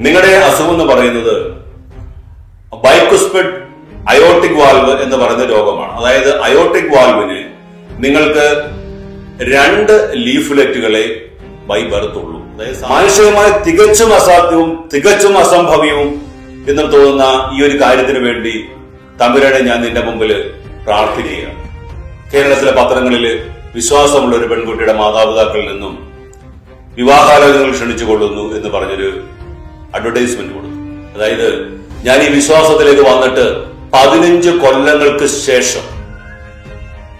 നിങ്ങളുടെ അസുഖം പറയുന്നത് ബൈക്കുസ്പിഡ് അയോട്ടിക് വാൽവ് എന്ന് പറയുന്ന രോഗമാണ്. അതായത് അയോട്ടിക് വാൽവിന് നിങ്ങൾക്ക് രണ്ട് ലീഫ്ലെറ്റുകളെ ബൈ ബർത്തുള്ളൂ. അതായത് മാനുഷികമായി തികച്ചും അസാധ്യവും തികച്ചും അസംഭവ്യവും എന്ന് തോന്നുന്ന ഈ ഒരു കാര്യത്തിന് വേണ്ടി തമ്പുരാനെ ഞാൻ നിന്റെ മുമ്പിൽ പ്രാർത്ഥിക്കുകയാണ്. കേരളത്തിലെ പത്രങ്ങളിൽ വിശ്വാസമുള്ള ഒരു പെൺകുട്ടിയുടെ മാതാപിതാക്കളിൽ നിന്നും വിവാഹാലോചനകൾ ക്ഷണിച്ചു കൊള്ളുന്നു എന്ന് പറഞ്ഞൊരു അഡ്വർടൈസ്മെന്റ് കൊടുത്തു. അതായത് ഞാൻ ഈ വിശ്വാസത്തിലേക്ക് വന്നിട്ട് പതിനഞ്ച് കൊല്ലങ്ങൾക്ക് ശേഷം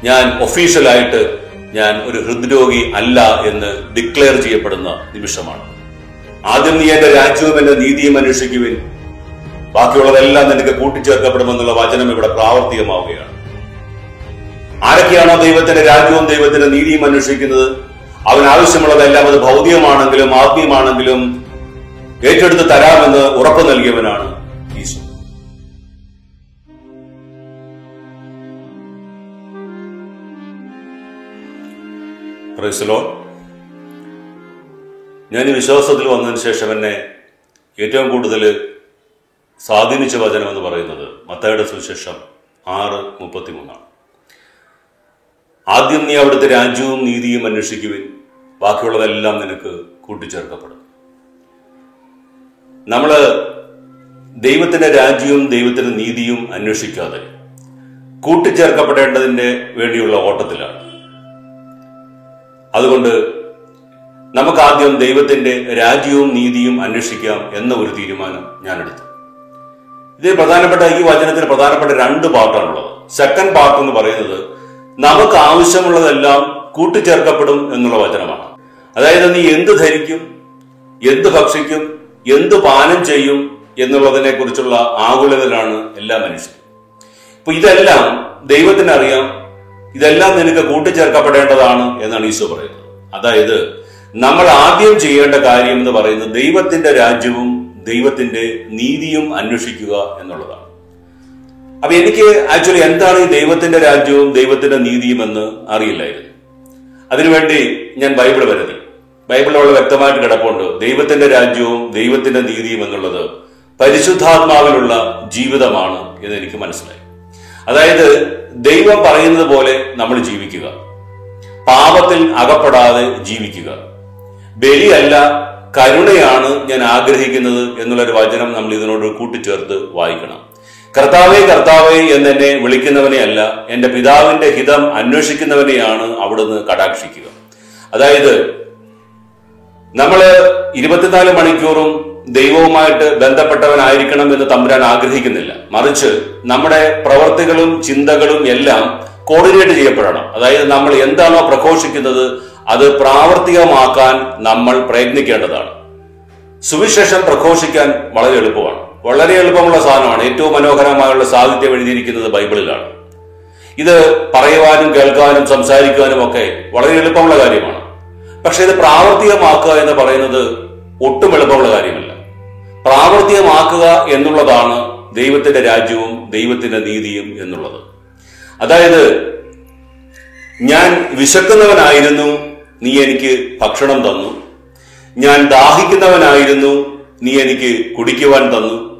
ഞാൻ ഒഫീഷ്യലായിട്ട് ഞാൻ ഒരു ഹൃദ്രോഗി അല്ല എന്ന് ഡിക്ലെയർ ചെയ്യപ്പെടുന്ന നിമിഷമാണ്. ആദ്യം നീ എന്റെ രാജ്യവും എന്റെ നീതിയും അന്വേഷിക്കുവിൻ. ബാക്കിയുള്ളതെല്ലാം നിനക്ക് കൂട്ടിച്ചേർക്കപ്പെടുമെന്നുള്ള വചനം ഇവിടെ പ്രാവർത്തികമാവുകയാണ്. ആരൊക്കെയാണോ ദൈവത്തിന്റെ രാജ്യവും ദൈവത്തിന്റെ നീതിയും അന്വേഷിക്കുന്നത്? അവൻ ആവശ്യമുള്ളതെല്ലാം അത് ഭൗതികമാണെങ്കിലും ആത്മീയമാണെങ്കിലും ഏറ്റെടുത്ത് തരാമെന്ന് ഉറപ്പു നൽകിയവനാണ് ഈശോ. ക്രൈസ്തലോ ഞാൻ ഈ വിശ്വാസത്തിൽ വന്നതിന് ശേഷം എന്നെ ഏറ്റവും കൂടുതൽ സ്വാധീനിച്ച വചനം എന്ന് പറയുന്നത് മത്തയുടെ സുവിശേഷം ആറ് മുപ്പത്തിമൂന്നാണ്. ആദ്യം നീ അവിടുത്തെ രാജ്യവും നീതിയും അന്വേഷിക്കുവിൻ. ബാക്കിയുള്ളതെല്ലാം നിനക്ക് കൂട്ടിച്ചേർക്കപ്പെടും. നമ്മൾ ദൈവത്തിന്റെ രാജ്യവും ദൈവത്തിന്റെ നീതിയും അന്വേഷിക്കാതെ കൂട്ടിച്ചേർക്കപ്പെടേണ്ടതിന്റെ വേണ്ടിയുള്ള ഓട്ടത്തിലാണ്. അതുകൊണ്ട് നമുക്കാദ്യം ദൈവത്തിന്റെ രാജ്യവും നീതിയും അന്വേഷിക്കാം എന്ന ഒരു തീരുമാനം ഞാനെടുത്തു. ഇതിൽ പ്രധാനപ്പെട്ട ഈ വചനത്തിൽ പ്രധാനപ്പെട്ട രണ്ട് പാർട്ടാണുള്ളത്. സെക്കൻഡ് പാർട്ട് എന്ന് പറയുന്നത് നമുക്ക് ആവശ്യമുള്ളതെല്ലാം കൂട്ടിച്ചേർക്കപ്പെടും എന്നുള്ള വചനമാണ്. അതായത് നീ എന്ത് ധരിക്കും എന്ത് ഭക്ഷിക്കും എന്ത് പാനം ചെയ്യും എന്നുള്ളതിനെ കുറിച്ചുള്ള ആകുലതലാണ് എല്ലാ മനുഷ്യരും. ഇപ്പൊ ഇതെല്ലാം ദൈവത്തിന് അറിയാം ഇതെല്ലാം നിനക്ക് കൂട്ടിച്ചേർക്കപ്പെടേണ്ടതാണ് എന്നാണ് ഈശോ പറയുന്നത്. അതായത് നമ്മൾ ആദ്യം ചെയ്യേണ്ട കാര്യം എന്ന് പറയുന്നത് ദൈവത്തിന്റെ രാജ്യവും ദൈവത്തിന്റെ നീതിയും അന്വേഷിക്കുക എന്നുള്ളതാണ്. അപ്പൊ എനിക്ക് ആക്ച്വലി എന്താണ് ഈ ദൈവത്തിന്റെ രാജ്യവും ദൈവത്തിന്റെ നീതിയും എന്ന് അറിയില്ലായിരുന്നു. അതിനുവേണ്ടി ഞാൻ ബൈബിൾ വരുത്തി ബൈബിളിലുള്ള വ്യക്തമായിട്ട് കിടപ്പുണ്ട്. ദൈവത്തിന്റെ രാജ്യവും ദൈവത്തിന്റെ നീതിയും എന്നുള്ളത് പരിശുദ്ധാത്മാവിലുള്ള ജീവിതമാണ് എന്ന് എനിക്ക് മനസ്സിലായി. അതായത് ദൈവം പറയുന്നത് പോലെ നമ്മൾ ജീവിക്കുക. പാപത്തിൽ അകപ്പെടാതെ ജീവിക്കുക. ബലിയല്ല കരുണയാണ് ഞാൻ ആഗ്രഹിക്കുന്നത് എന്നുള്ളൊരു വചനം നമ്മൾ ഇതിനോട് കൂട്ടിച്ചേർത്ത് വായിക്കണം. കർത്താവേ കർത്താവേ എന്നെ വിളിക്കുന്നവനെ അല്ല എന്റെ പിതാവിന്റെ ഹിതം അന്വേഷിക്കുന്നവനെയാണ് അവിടുന്ന് കടാക്ഷിക്കുക. അതായത് നമ്മൾ ഇരുപത്തിനാല് മണിക്കൂറും ദൈവവുമായിട്ട് ബന്ധപ്പെട്ടവനായിരിക്കണം എന്ന് തമ്പുരാൻ ആഗ്രഹിക്കുന്നില്ല. മറിച്ച് നമ്മുടെ പ്രവർത്തികളും ചിന്തകളും എല്ലാം കോർഡിനേറ്റ് ചെയ്യപ്പെടണം. അതായത് നമ്മൾ എന്താണോ പ്രഘോഷിക്കുന്നത് അത് പ്രാവർത്തികമാക്കാൻ നമ്മൾ പ്രയത്നിക്കേണ്ടതാണ്. സുവിശേഷം പ്രഘോഷിക്കാൻ വളരെ എളുപ്പമാണ്. വളരെ എളുപ്പമുള്ള സാധനമാണ്. ഏറ്റവും മനോഹരമായുള്ള സാഹിത്യം എഴുതിയിരിക്കുന്നത് ബൈബിളിലാണ്. ഇത് പറയുവാനും കേൾക്കാനും സംസാരിക്കുവാനും ഒക്കെ വളരെ എളുപ്പമുള്ള കാര്യമാണ്. പക്ഷെ ഇത് പ്രാവർത്തികമാക്കുക എന്ന് പറയുന്നത് ഒട്ടും എളുപ്പമുള്ള കാര്യമല്ല. പ്രാവർത്തികമാക്കുക എന്നുള്ളതാണ് ദൈവത്തിന്റെ രാജ്യവും ദൈവത്തിന്റെ നീതിയും എന്നുള്ളത്. അതായത് ഞാൻ വിശക്കുന്നവനായിരുന്നു നീ എനിക്ക് ഭക്ഷണം തന്നു. ഞാൻ ദാഹിക്കുന്നവനായിരുന്നു നീ എനിക്ക് കുടിക്കുവാൻ തന്നു.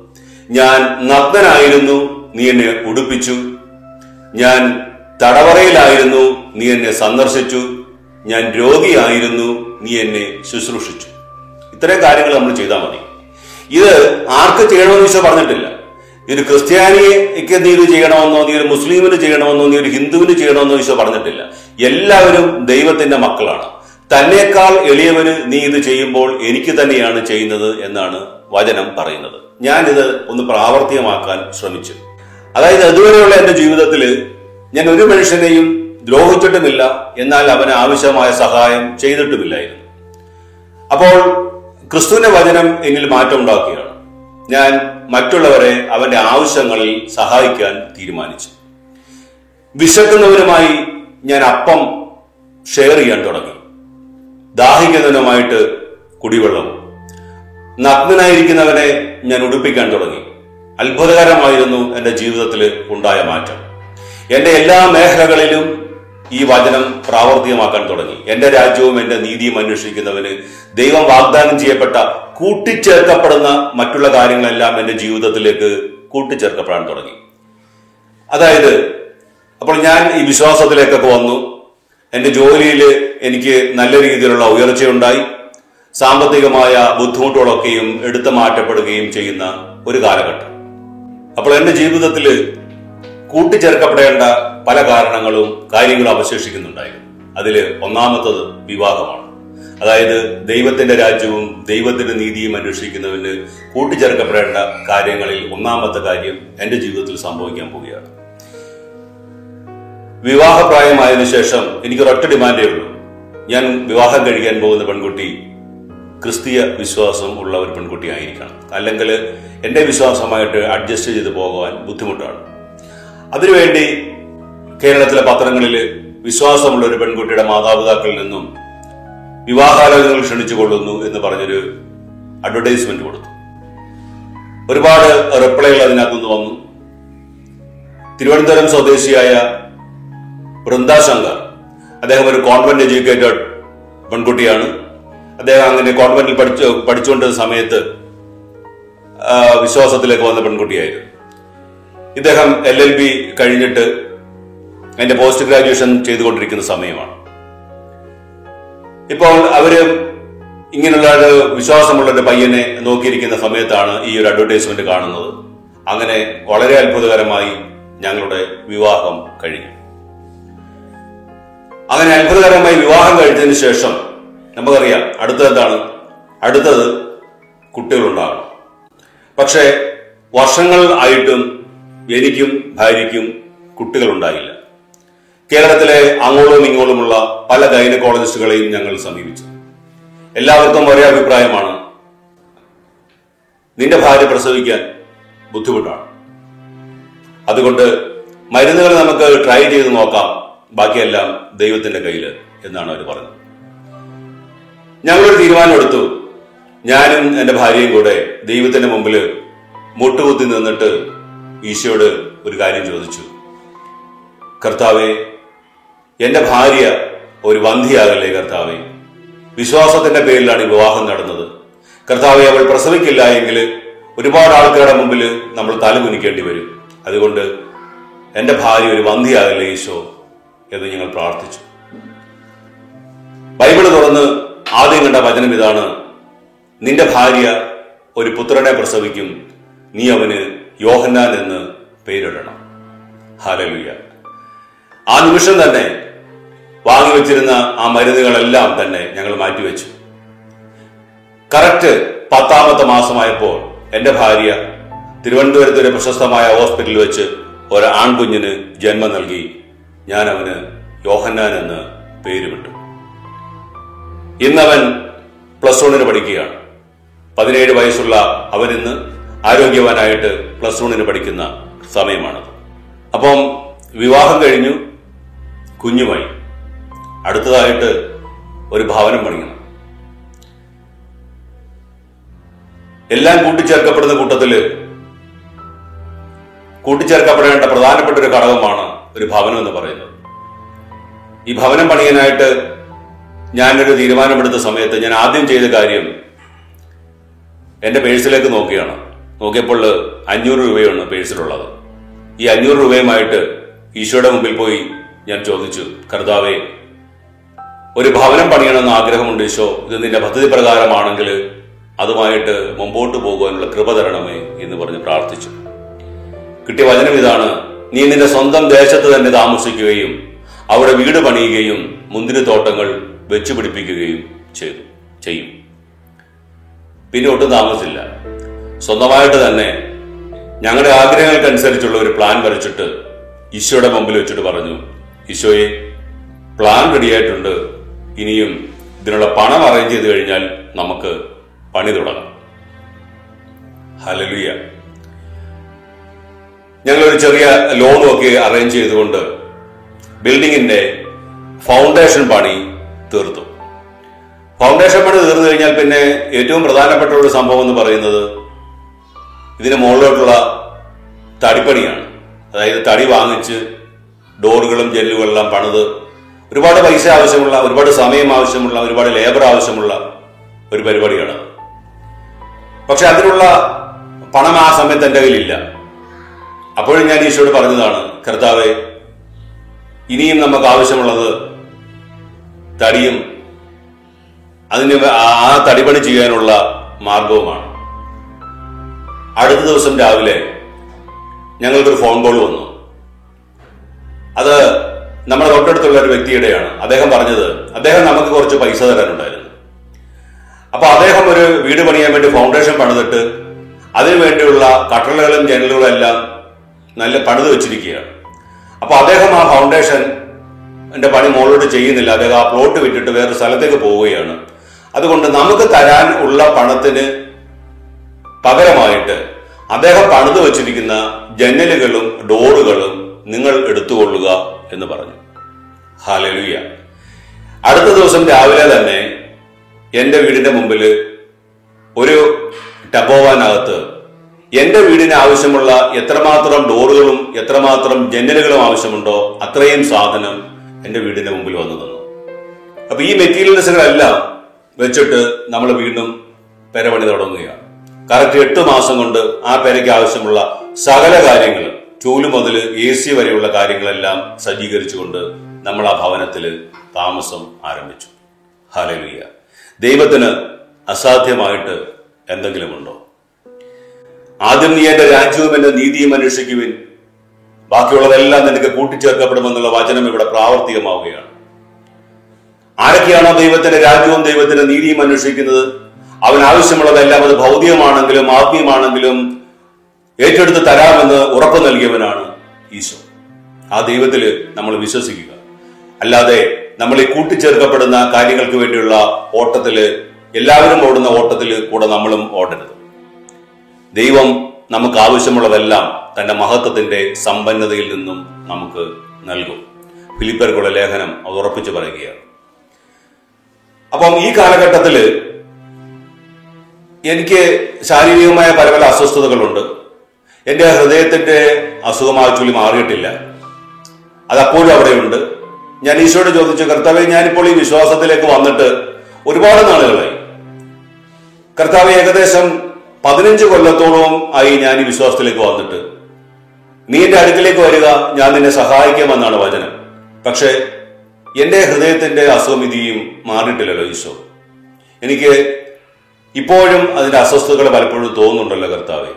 ഞാൻ നഗ്നനായിരുന്നു നീ എന്നെ ഉടുപ്പിച്ചു. ഞാൻ തടവറയിലായിരുന്നു നീ എന്നെ സന്ദർശിച്ചു. ഞാൻ രോഗിയായിരുന്നു. നീ എന്നെ ശുശ്രൂഷിച്ചു. ഇത്രയും കാര്യങ്ങൾ നമ്മൾ ചെയ്താൽ മതി. ഇത് ആർക്ക് ചെയ്യണമെന്ന് ഈശോ പറഞ്ഞിട്ടില്ല. ഒരു ക്രിസ്ത്യാനിക്ക് നീ ഇത് ചെയ്യണമെന്നോ നീ ഒരു മുസ്ലിമിന് ചെയ്യണമെന്നോ നീ ഒരു ഹിന്ദുവിന് ചെയ്യണമെന്നോ ഈശോ പറഞ്ഞിട്ടില്ല. എല്ലാവരും ദൈവത്തിന്റെ മക്കളാണ്. തന്നെക്കാൾ എളിയവന് നീ ഇത് ചെയ്യുമ്പോൾ എനിക്ക് തന്നെയാണ് ചെയ്യുന്നത് എന്നാണ് വചനം പറയുന്നത്. ഞാനിത് ഒന്ന് പ്രാവർത്തികമാക്കാൻ ശ്രമിച്ചു. അതായത് അതുവരെയുള്ള എന്റെ ജീവിതത്തിൽ ഞാൻ ഒരു മനുഷ്യനെയും ദ്രോഹിച്ചിട്ടുമില്ല. എന്നാൽ അവന് ആവശ്യമായ സഹായം ചെയ്തിട്ടുമില്ലായിരുന്നു. അപ്പോൾ ക്രിസ്തുവിന്റെ വചനം എന്നിൽ മാറ്റം ഉണ്ടാക്കുകയാണ്. ഞാൻ മറ്റുള്ളവരെ അവന്റെ ആവശ്യങ്ങളിൽ സഹായിക്കാൻ തീരുമാനിച്ചു. വിശക്കുന്നവരുമായി ഞാൻ അപ്പം ഷെയർ ചെയ്യാൻ തുടങ്ങി. ദാഹിക്കുന്നതിനുമായിട്ട് കുടിവെള്ളം. നഗ്നനായിരിക്കുന്നവനെ ഞാൻ ഉടുപ്പിക്കാൻ തുടങ്ങി. അത്ഭുതകരമായിരുന്നു എന്റെ ജീവിതത്തിൽ ഉണ്ടായ മാറ്റം. എന്റെ എല്ലാ മേഖലകളിലും ഈ വചനം പ്രാവർത്തികമാക്കാൻ തുടങ്ങി. എന്റെ രാജ്യവും എന്റെ നീതിയും അന്വേഷിക്കുന്നവന് ദൈവം വാഗ്ദാനം ചെയ്യപ്പെട്ട കൂട്ടിച്ചേർക്കപ്പെടുന്ന മറ്റുള്ള കാര്യങ്ങളെല്ലാം എന്റെ ജീവിതത്തിലേക്ക് കൂട്ടിച്ചേർക്കപ്പെടാൻ തുടങ്ങി. അതായത് അപ്പോൾ ഞാൻ ഈ വിശ്വാസത്തിലേക്കൊക്കെ വന്നു. എന്റെ ജോലിയിൽ എനിക്ക് നല്ല രീതിയിലുള്ള ഉയർച്ചയുണ്ടായി. സാമ്പത്തികമായ ബുദ്ധിമുട്ടുകളൊക്കെയും എടുത്തു മാറ്റപ്പെടുകയും ചെയ്യുന്ന ഒരു കാലഘട്ടം. അപ്പോൾ എന്റെ ജീവിതത്തിൽ കൂട്ടിച്ചേർക്കപ്പെടേണ്ട പല കാരണങ്ങളും കാര്യങ്ങളും അവശേഷിക്കുന്നുണ്ടായിരുന്നു. അതിൽ ഒന്നാമത്തത് വിവാഹമാണ്. അതായത് ദൈവത്തിന്റെ രാജ്യവും ദൈവത്തിന്റെ നീതിയും അന്വേഷിക്കുന്നവന് കൂട്ടിച്ചേർക്കപ്പെടേണ്ട കാര്യങ്ങളിൽ ഒന്നാമത്തെ കാര്യം എന്റെ ജീവിതത്തിൽ സംഭവിക്കാൻ പോവുകയാണ്. വിവാഹപ്രായമായതിനു ശേഷം എനിക്ക് ഒരൊറ്റ ഡിമാൻഡേ ഉള്ളൂ. ഞാൻ വിവാഹം കഴിക്കാൻ പോകുന്ന പെൺകുട്ടി ക്രിസ്തീയ വിശ്വാസം ഉള്ള ഒരു പെൺകുട്ടി ആയിരിക്കണം അല്ലെങ്കിൽ എന്റെ വിശ്വാസമായിട്ട് അഡ്ജസ്റ്റ് ചെയ്ത് പോകുവാൻ ബുദ്ധിമുട്ടാണ്. അതിനുവേണ്ടി കേരളത്തിലെ പത്രങ്ങളിൽ വിശ്വാസമുള്ള ഒരു പെൺകുട്ടിയുടെ മാതാപിതാക്കളിൽ നിന്നും വിവാഹാലോചനകൾ ക്ഷണിച്ചു കൊള്ളുന്നു എന്ന് പറഞ്ഞൊരു അഡ്വർടൈസ്മെന്റ് കൊടുത്തു. ഒരുപാട് റിപ്ലൈകൾ അതിനകത്തുനിന്ന് വന്നു. തിരുവനന്തപുരം സ്വദേശിയായ വൃന്ദാശങ്കർ അദ്ദേഹം ഒരു കോൺവെന്റ് എഡ്യൂക്കേറ്റഡ് പെൺകുട്ടിയാണ്. അദ്ദേഹം അങ്ങനെ കോൺവെന്റിൽ പഠിച്ചു പഠിച്ചുകൊണ്ടിരുന്ന സമയത്ത് വിശ്വാസത്തിലേക്ക് വന്ന പെൺകുട്ടിയായിരുന്നു. ഇദ്ദേഹം എൽ എൽ ബി കഴിഞ്ഞിട്ട് അതിന്റെ പോസ്റ്റ് ഗ്രാജുവേഷൻ ചെയ്തുകൊണ്ടിരിക്കുന്ന സമയമാണ്. ഇപ്പോൾ അവർ ഇങ്ങനെയുള്ള ഒരു വിശ്വാസമുള്ള ഒരു പയ്യനെ നോക്കിയിരിക്കുന്ന സമയത്താണ് ഈ ഒരു അഡ്വർടൈസ്മെന്റ് കാണുന്നത്. അങ്ങനെ വളരെ അത്ഭുതകരമായി ഞങ്ങളുടെ വിവാഹം കഴിഞ്ഞു. അങ്ങനെ അത്ഭുതകരമായി വിവാഹം കഴിഞ്ഞതിന് ശേഷം നമുക്കറിയാം അടുത്തത് എന്താണ്? അടുത്തത് കുട്ടികളുണ്ടാകണം പക്ഷേ വർഷങ്ങൾ ആയിട്ടും എനിക്കും ഭാര്യയ്ക്കും കുട്ടികളുണ്ടായില്ല. കേരളത്തിലെ അങ്ങോളം ഇങ്ങോളുമുള്ള പല ഗൈനക്കോളജിസ്റ്റുകളെയും ഞങ്ങൾ സമീപിച്ചു. എല്ലാവർക്കും ഒരേ അഭിപ്രായമാണ്. നിന്റെ ഭാര്യ പ്രസവിക്കാൻ ബുദ്ധിമുട്ടാണ്. അതുകൊണ്ട് മരുന്നുകൾ നമുക്ക് ട്രൈ ചെയ്ത് നോക്കാം. ബാക്കിയെല്ലാം ദൈവത്തിന്റെ കയ്യിൽ എന്നാണ് അവർ പറഞ്ഞത്. ഞങ്ങളൊരു തീരുമാനമെടുത്തു. ഞാനും എന്റെ ഭാര്യയും കൂടെ ദൈവത്തിന്റെ മുമ്പിൽ മുട്ടുകുത്തി നിന്നിട്ട് ഈശോയോട് ഒരു കാര്യം ചോദിച്ചു. കർത്താവെ എന്റെ ഭാര്യ ഒരു വന്ധിയാകല്ലേ കർത്താവെ? വിശ്വാസത്തിന്റെ പേരിലാണ് വിവാഹം നടന്നത്. കർത്താവെ അവൾ പ്രസവിക്കില്ല എങ്കിൽ ഒരുപാട് ആൾക്കാരുടെ മുമ്പിൽ നമ്മൾ തലകുനിക്കേണ്ടി വരും. അതുകൊണ്ട് എന്റെ ഭാര്യ ഒരു വന്ധിയാകല്ലേ ഈശോ എന്ന് ഞങ്ങൾ പ്രാർത്ഥിച്ചു. ബൈബിൾ തുറന്ന് ആദ്യം കണ്ട വചനം ഇതാണ് നിന്റെ ഭാര്യ ഒരു പുത്രനെ പ്രസവിക്കും നീ അവന് യോഹന്നാൻ എന്ന് പേരിടണം. ഹലലുയ ആ നിമിഷം തന്നെ വാങ്ങിവെച്ചിരുന്ന ആ മരുന്നുകളെല്ലാം തന്നെ ഞങ്ങൾ മാറ്റിവെച്ചു. കറക്റ്റ് പത്താമത്തെ മാസമായപ്പോൾ എന്റെ ഭാര്യ തിരുവനന്തപുരത്ത് ഒരു പ്രശസ്തമായ ഹോസ്പിറ്റലിൽ വെച്ച് ഒരു ആൺകുഞ്ഞിന് ജന്മം നൽകി. ഞാൻ അവന് യോഹന്നാൻ എന്ന് പേര് വിട്ടു ഇന്നവൻ പ്ലസ് വണ്ണിന് പഠിക്കുകയാണ്. പതിനേഴ് വയസ്സുള്ള അവനിന്ന് ആരോഗ്യവാനായിട്ട് പ്ലസ് വണ്ണിന് പഠിക്കുന്ന സമയമാണത്. അപ്പം വിവാഹം കഴിഞ്ഞു കുഞ്ഞുമായി അടുത്തതായിട്ട് ഒരു ഭവനം പണിയണം. എല്ലാം കൂട്ടിച്ചേർക്കപ്പെടുന്ന കൂട്ടത്തിൽ കൂട്ടിച്ചേർക്കപ്പെടേണ്ട പ്രധാനപ്പെട്ട ഒരു ഘടകമാണ് ഒരു ഭവനം എന്ന് പറയുന്നത്. ഈ ഭവനം പണിയാനായിട്ട് ഞാനൊരു തീരുമാനമെടുത്ത സമയത്ത് ഞാൻ ആദ്യം ചെയ്ത കാര്യം എന്റെ പേഴ്സിലേക്ക് നോക്കിയാണ് നോക്കിയപ്പോൾ അഞ്ഞൂറ് രൂപയാണ് പേഴ്സിലുള്ളത്. ഈ അഞ്ഞൂറ് രൂപയുമായിട്ട് ഈശോയുടെ മുമ്പിൽ പോയി ഞാൻ ചോദിച്ചു കർത്താവേ ഒരു ഭവനം പണിയണമെന്ന് ആഗ്രഹമുണ്ട് ഈശോ. ഇത് നിന്റെ പദ്ധതി പ്രകാരമാണെങ്കിൽ അതുമായിട്ട് മുമ്പോട്ട് പോകുവാനുള്ള കൃപ തരണമേ എന്ന് പറഞ്ഞ് പ്രാർത്ഥിച്ചു. കിട്ടിയ വചനം ഇതാണ് നീ നിന്റെ സ്വന്തം ദേശത്ത് തന്നെ താമസിക്കുകയും അവിടെ വീട് പണിയുകയും മുന്തിരിത്തോട്ടങ്ങൾ വെച്ചുപിടിപ്പിക്കുകയും ചെയ്തു ചെയ്യും. പിന്നെ ഒട്ടും താമസിച്ചില്ല. സ്വന്തമായിട്ട് തന്നെ ഞങ്ങളുടെ ആഗ്രഹങ്ങൾക്കനുസരിച്ചുള്ള ഒരു പ്ലാൻ വരച്ചിട്ട് ഈശോയുടെ മുമ്പിൽ വെച്ചിട്ട് പറഞ്ഞു ഈശോയെ പ്ലാൻ റെഡിയായിട്ടുണ്ട് ഇനിയും ഇതിനുള്ള പണം അറേഞ്ച് ചെയ്ത് കഴിഞ്ഞാൽ നമുക്ക് പണി തുടങ്ങാം. ഹലലുയ ഞങ്ങളൊരു ചെറിയ ലോണും ഒക്കെ അറേഞ്ച് ചെയ്തുകൊണ്ട് ബിൽഡിങ്ങിന്റെ ഫൗണ്ടേഷൻ പണി തീർത്തു. ഫൗണ്ടേഷൻ പണി തീർന്നു കഴിഞ്ഞാൽ പിന്നെ ഏറ്റവും പ്രധാനപ്പെട്ട ഒരു സംഭവം എന്ന് പറയുന്നത് ഇതിന് മുകളിലോട്ടുള്ള തടിപ്പണിയാണ്. അതായത് തടി വാങ്ങിച്ച് ഡോറുകളും ജനലുകളെല്ലാം പണിത് ഒരുപാട് പൈസ ആവശ്യമുള്ള ഒരുപാട് സമയം ആവശ്യമുള്ള ഒരുപാട് ലേബർ ആവശ്യമുള്ള ഒരു പരിപാടിയാണ്. പക്ഷെ അതിനുള്ള പണം ആ സമയത്ത് എന്റെ കയ്യിലില്ല. അപ്പോഴും ഞാൻ ഈശോട് പറഞ്ഞതാണ് കർത്താവെ ഇനിയും നമുക്ക് ആവശ്യമുള്ളത് തടിയും അതിന് ആ തടിപണി ചെയ്യാനുള്ള മാർഗവുമാണ്. അടുത്ത ദിവസം രാവിലെ ഞങ്ങൾക്കൊരു ഫോൺ കോൾ വന്നു. അത് നമ്മുടെ തൊട്ടടുത്തുള്ള ഒരു വ്യക്തിയുടെയാണ്. അദ്ദേഹം പറഞ്ഞത് അദ്ദേഹം നമുക്ക് കുറച്ച് പൈസ തരാനുണ്ടായിരുന്നു. അപ്പൊ അദ്ദേഹം ഒരു വീട് പണിയാൻ വേണ്ടി ഫൗണ്ടേഷൻ പണിതിട്ട് അതിനു വേണ്ടിയുള്ള കട്ടളകളും ജനലുകളും എല്ലാം നല്ല പണിത് വെച്ചിരിക്കുകയാണ്. അപ്പൊ അദ്ദേഹം ആ ഫൗണ്ടേഷൻ എന്റെ പണി മുകളിലോട്ട് ചെയ്യുന്നില്ല. അദ്ദേഹം ആ പ്ലോട്ട് വിട്ടിട്ട് വേറെ സ്ഥലത്തേക്ക് പോവുകയാണ്. അതുകൊണ്ട് നമുക്ക് തരാൻ ഉള്ള പണത്തിന് പകരമായിട്ട് അദ്ദേഹം പണിതു വച്ചിരിക്കുന്ന ജനലുകളും ഡോറുകളും നിങ്ങൾ എടുത്തുകൊള്ളുക എന്ന് പറഞ്ഞു. ഹാലലുയ അടുത്ത ദിവസം രാവിലെ തന്നെ എന്റെ വീടിന്റെ മുമ്പിൽ ഒരു ടബോവാനകത്ത് എന്റെ വീടിന് ആവശ്യമുള്ള എത്രമാത്രം ഡോറുകളും എത്രമാത്രം ജനലുകളും ആവശ്യമുണ്ടോ അത്രയും സാധനം എന്റെ വീടിന്റെ മുമ്പിൽ വന്നു തന്നു. അപ്പൊ ഈ മെറ്റീരിയൽസുകളെല്ലാം വെച്ചിട്ട് നമ്മൾ വീണ്ടും പെരപണി തുടങ്ങുകയാണ്. കറക്റ്റ് എട്ട് മാസം കൊണ്ട് ആ പെരയ്ക്ക് ആവശ്യമുള്ള സകല കാര്യങ്ങളും ചൂൽ മുതൽ എ സി വരെയുള്ള കാര്യങ്ങളെല്ലാം സജ്ജീകരിച്ചുകൊണ്ട് നമ്മൾ ആ ഭവനത്തിൽ താമസം ആരംഭിച്ചു. ഹാലലുയ്യ ദൈവത്തിന് അസാധ്യമായിട്ട് എന്തെങ്കിലുമുണ്ടോ? ആദ്യം നീ എന്റെ രാജ്യവും എന്റെ നീതിയും അന്വേഷിക്കുവിൻ. ബാക്കിയുള്ളതെല്ലാം നിനക്ക് കൂട്ടിച്ചേർക്കപ്പെടുമെന്നുള്ള വചനം ഇവിടെ പ്രാവർത്തികമാവുകയാണ്. ആരൊക്കെയാണോ ദൈവത്തിന്റെ രാജ്യവും ദൈവത്തിന്റെ നീതിയും അന്വേഷിക്കുന്നത്? അവൻ ആവശ്യമുള്ളതെല്ലാം അത് ഭൗതികമാണെങ്കിലും ആത്മീയമാണെങ്കിലും ഏറ്റെടുത്ത് തരാമെന്ന് ഉറപ്പ് നൽകിയവനാണ് ഈശോ. ആ ദൈവത്തിൽ നമ്മൾ വിശ്വസിക്കുക. അല്ലാതെ നമ്മൾ ഈ കൂട്ടിച്ചേർക്കപ്പെടുന്ന കാര്യങ്ങൾക്ക് വേണ്ടിയുള്ള ഓട്ടത്തിൽ എല്ലാവരും ഓടുന്ന ഓട്ടത്തിൽ കൂടെ നമ്മളും ഓടരുത്. ദൈവം നമുക്ക് ആവശ്യമുള്ളതെല്ലാം തന്റെ മഹത്വത്തിന്റെ സമ്പന്നതയിൽ നിന്നും നമുക്ക് നൽകും. ഫിലിപ്പർക്കുള്ള ലേഖനം അത് ഉറപ്പിച്ചു പറയുകയാണ്. അപ്പം ഈ കാലഘട്ടത്തിൽ എനിക്ക് ശാരീരികമായ പല പല അസ്വസ്ഥതകളുണ്ട് എന്റെ ഹൃദയത്തിന്റെ അസുഖമായ ചൊല്ലി മാറിയിട്ടില്ല. അതപ്പോഴും അവിടെയുണ്ട്. ഞാൻ ഈശോയോട് ചോദിച്ചു കർത്താവെ ഞാനിപ്പോൾ ഈ വിശ്വാസത്തിലേക്ക് വന്നിട്ട് ഒരുപാട് നാളുകളായി. കർത്താവ് ഏകദേശം പതിനഞ്ച് കൊല്ലത്തോളം ആയി ഞാൻ ഈ വിശ്വാസത്തിലേക്ക് വന്നിട്ട്. നീ എന്റെ അടുക്കിലേക്ക് വരിക ഞാൻ നിന്നെ സഹായിക്കാമെന്നാണ് വചനം. പക്ഷേ എന്റെ ഹൃദയത്തിന്റെ അസുഖം ഇതിയും മാറിയിട്ടില്ലല്ലോ ഈശോ. എനിക്ക് ഇപ്പോഴും അതിന്റെ അസ്വസ്ഥതകൾ പലപ്പോഴും തോന്നുന്നുണ്ടല്ലോ കർത്താവെ.